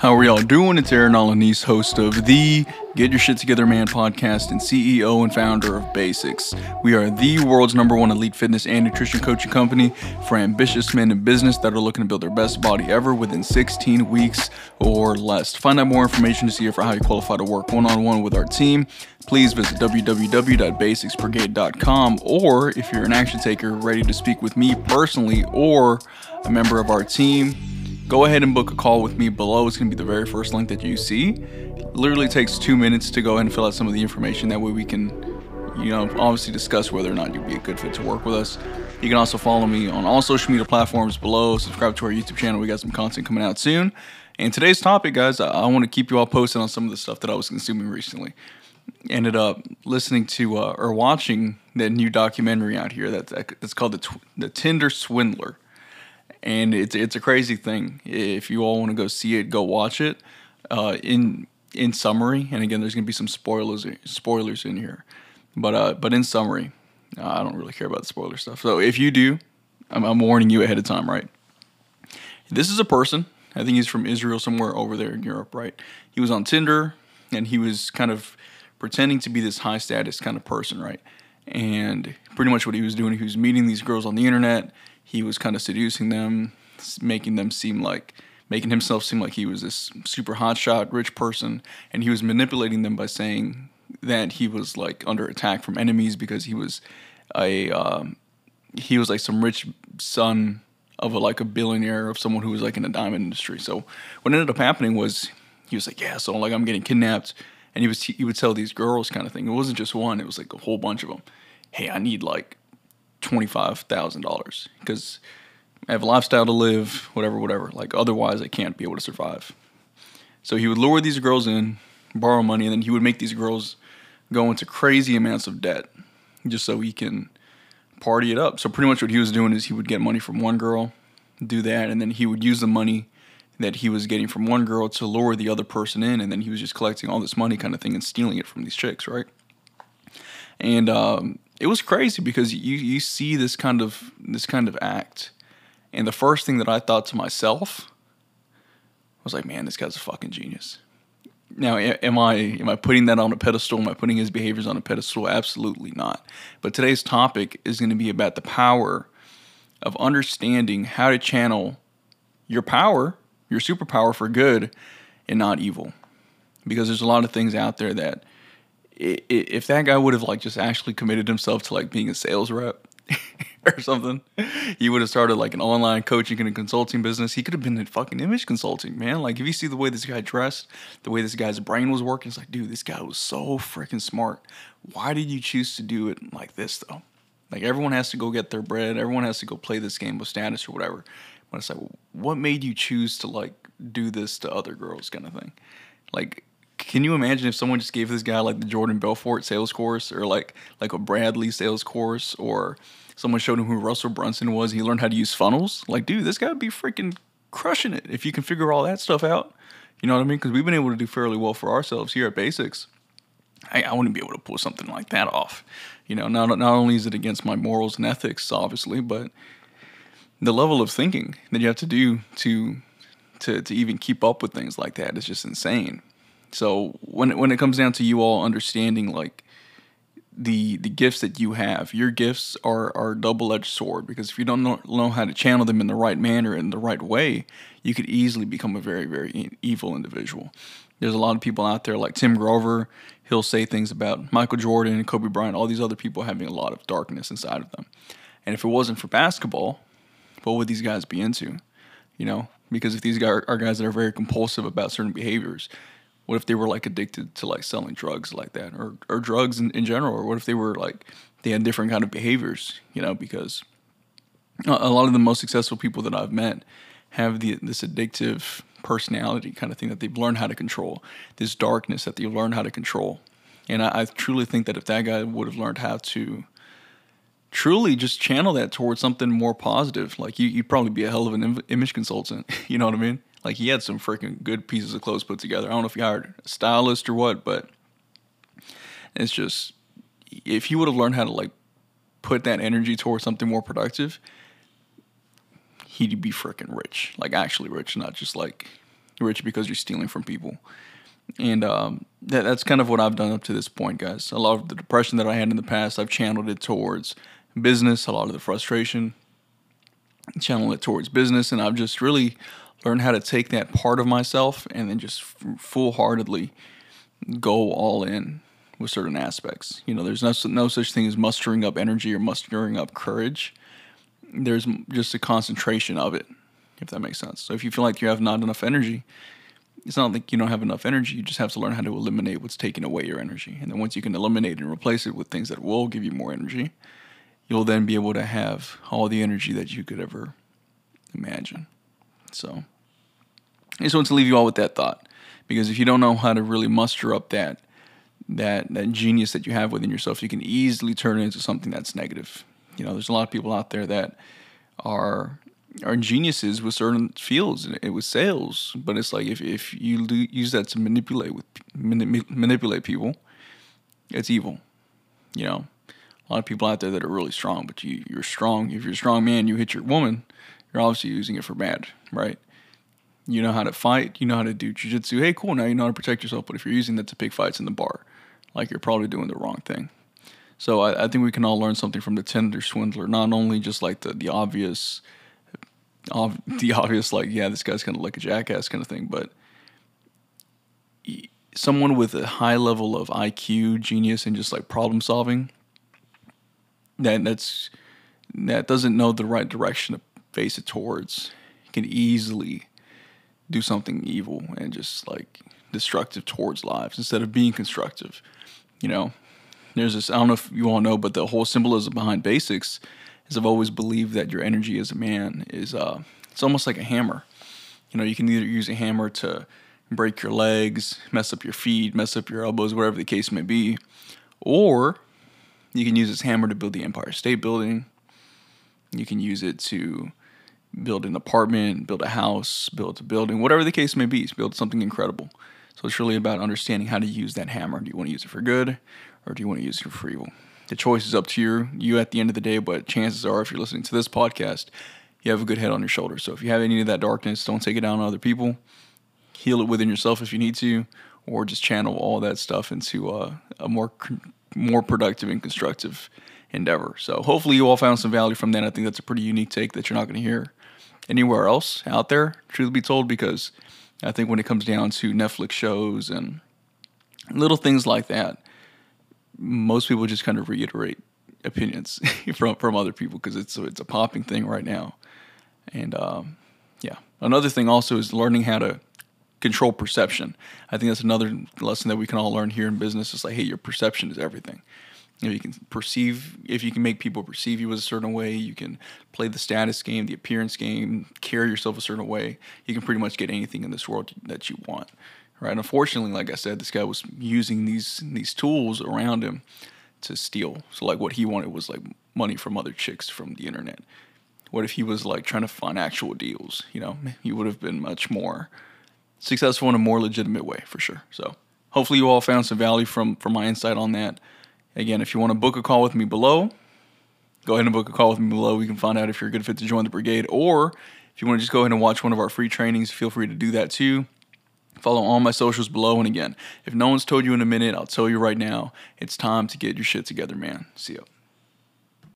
How are y'all doing? It's Aaron Alanis, host of the Get Your Shit Together Man podcast and CEO and founder of BASIX. We are the world's number one elite fitness and nutrition coaching company for ambitious men in business that are looking to build their best body ever within 16 weeks or less. To find out more information to see if or how you qualify to work one on one with our team, please visit www.basixbrigade.com or if you're an action taker ready to speak with me personally or a member of our team, go ahead and book a call with me below. It's going to be the very first link that you see. It literally takes two minutes to go ahead and fill out some of the information. That way we can, you know, obviously discuss whether or not you'd be a good fit to work with us. You can also follow me on all social media platforms below. Subscribe to our YouTube channel. We got some content coming out soon. And today's topic, guys, I, I want to keep you all posted on some of the stuff that I was consuming recently. Ended up listening to uh, or watching that new documentary out here that's, that's called the, Tw- the Tinder Swindler and it's it's a crazy thing. If you all want to go see it, go watch it. Uh, in in summary, and again, there's gonna be some spoilers spoilers in here, but uh, but in summary, uh, I don't really care about the spoiler stuff. So if you do, I'm, I'm warning you ahead of time, right? This is a person. I think he's from Israel, somewhere over there in Europe, right? He was on Tinder, and he was kind of pretending to be this high status kind of person, right? And pretty much what he was doing, he was meeting these girls on the internet he was kind of seducing them, making them seem like making himself seem like he was this super hotshot rich person, and he was manipulating them by saying that he was like under attack from enemies because he was a um, he was like some rich son of a like a billionaire of someone who was like in the diamond industry. So what ended up happening was he was like, yeah, so like I'm getting kidnapped, and he was he would tell these girls kind of thing. It wasn't just one; it was like a whole bunch of them. Hey, I need like $25,000 because I have a lifestyle to live, whatever, whatever. Like, otherwise, I can't be able to survive. So he would lure these girls in, borrow money, and then he would make these girls go into crazy amounts of debt just so he can party it up. So, pretty much what he was doing is he would get money from one girl, do that, and then he would use the money that he was getting from one girl to lure the other person in, and then he was just collecting all this money kind of thing and stealing it from these chicks, right? And um, it was crazy because you you see this kind of this kind of act, and the first thing that I thought to myself was like, man, this guy's a fucking genius. Now, am I am I putting that on a pedestal? Am I putting his behaviors on a pedestal? Absolutely not. But today's topic is going to be about the power of understanding how to channel your power, your superpower for good, and not evil. Because there's a lot of things out there that if that guy would have like just actually committed himself to like being a sales rep or something, he would have started like an online coaching and a consulting business. He could have been in fucking image consulting, man. Like if you see the way this guy dressed, the way this guy's brain was working, it's like, dude, this guy was so freaking smart. Why did you choose to do it like this though? Like everyone has to go get their bread. Everyone has to go play this game with status or whatever. But it's like, what made you choose to like do this to other girls, kind of thing? Like can you imagine if someone just gave this guy like the Jordan Belfort sales course or like like a Bradley sales course or someone showed him who Russell Brunson was he learned how to use funnels? Like, dude, this guy would be freaking crushing it if you can figure all that stuff out. You know what I mean? Because we've been able to do fairly well for ourselves here at BASIX. I, I wouldn't be able to pull something like that off. You know, not not only is it against my morals and ethics, obviously, but the level of thinking that you have to do to to to even keep up with things like that is just insane. So when it, when it comes down to you all understanding like the the gifts that you have, your gifts are are double edged sword because if you don't know, know how to channel them in the right manner in the right way, you could easily become a very very evil individual. There's a lot of people out there like Tim Grover. He'll say things about Michael Jordan and Kobe Bryant, all these other people having a lot of darkness inside of them. And if it wasn't for basketball, what would these guys be into? You know, because if these guys are guys that are very compulsive about certain behaviors, what if they were like addicted to like selling drugs like that or, or drugs in, in general? Or what if they were like, they had different kind of behaviors, you know, because a lot of the most successful people that I've met have the, this addictive personality kind of thing that they've learned how to control, this darkness that they've learned how to control. And I, I truly think that if that guy would have learned how to truly just channel that towards something more positive, like you, would probably be a hell of an image consultant. you know what I mean? Like he had some freaking good pieces of clothes put together. I don't know if he hired a stylist or what, but it's just if he would have learned how to like put that energy towards something more productive, he'd be freaking rich. Like actually rich, not just like rich because you're stealing from people. And um, that, that's kind of what I've done up to this point, guys. A lot of the depression that I had in the past, I've channeled it towards business. A lot of the frustration, channel it towards business. And I've just really learned how to take that part of myself and then just full heartedly go all in with certain aspects. You know, there's no, no such thing as mustering up energy or mustering up courage. There's just a concentration of it, if that makes sense. So if you feel like you have not enough energy, it's not like you don't have enough energy. You just have to learn how to eliminate what's taking away your energy. And then once you can eliminate and replace it with things that will give you more energy, you'll then be able to have all the energy that you could ever imagine. So I just want to leave you all with that thought. Because if you don't know how to really muster up that that that genius that you have within yourself, you can easily turn it into something that's negative. You know, there's a lot of people out there that are are geniuses with certain fields and with sales, but it's like if if you use that to manipulate with manipulate people, it's evil. You know, a lot of people out there that are really strong, but you you're strong. If you're a strong man, you hit your woman, you're obviously using it for bad, right? You know how to fight. You know how to do jujitsu. Hey, cool. Now you know how to protect yourself. But if you're using that to pick fights in the bar, like you're probably doing the wrong thing. So I, I think we can all learn something from the Tinder swindler. Not only just like the the obvious, ov- the obvious like yeah, this guy's kind of like a jackass kind of thing, but someone with a high level of IQ, genius, and just like problem solving. That that's that doesn't know the right direction to face it towards can easily do something evil and just like destructive towards lives instead of being constructive. You know, there's this, I don't know if you all know, but the whole symbolism behind BASIX is I've always believed that your energy as a man is, uh, it's almost like a hammer. You know, you can either use a hammer to break your legs, mess up your feet, mess up your elbows, whatever the case may be, or you can use this hammer to build the Empire State Building. You can use it to build an apartment, build a house, build a building, whatever the case may be, build something incredible. So it's really about understanding how to use that hammer. Do you want to use it for good or do you want to use it for evil? The choice is up to you, you at the end of the day, but chances are if you're listening to this podcast, you have a good head on your shoulders. So if you have any of that darkness, don't take it down on other people. Heal it within yourself if you need to, or just channel all that stuff into uh, a more more productive and constructive endeavor. So hopefully you all found some value from that. I think that's a pretty unique take that you're not going to hear anywhere else out there, truth be told, because I think when it comes down to Netflix shows and little things like that, most people just kind of reiterate opinions from from other people because it's it's a popping thing right now. And um, yeah, another thing also is learning how to control perception. I think that's another lesson that we can all learn here in business. Is like, hey, your perception is everything. You, know, you can perceive if you can make people perceive you as a certain way. You can play the status game, the appearance game, carry yourself a certain way. You can pretty much get anything in this world that you want, right? Unfortunately, like I said, this guy was using these these tools around him to steal. So like what he wanted was like money from other chicks from the internet. What if he was like trying to find actual deals? You know, he would have been much more successful in a more legitimate way for sure. So hopefully you all found some value from from my insight on that. Again, if you want to book a call with me below, go ahead and book a call with me below. We can find out if you're a good fit to join the brigade. Or if you want to just go ahead and watch one of our free trainings, feel free to do that too. Follow all my socials below. And again, if no one's told you in a minute, I'll tell you right now, it's time to get your shit together, man. See ya.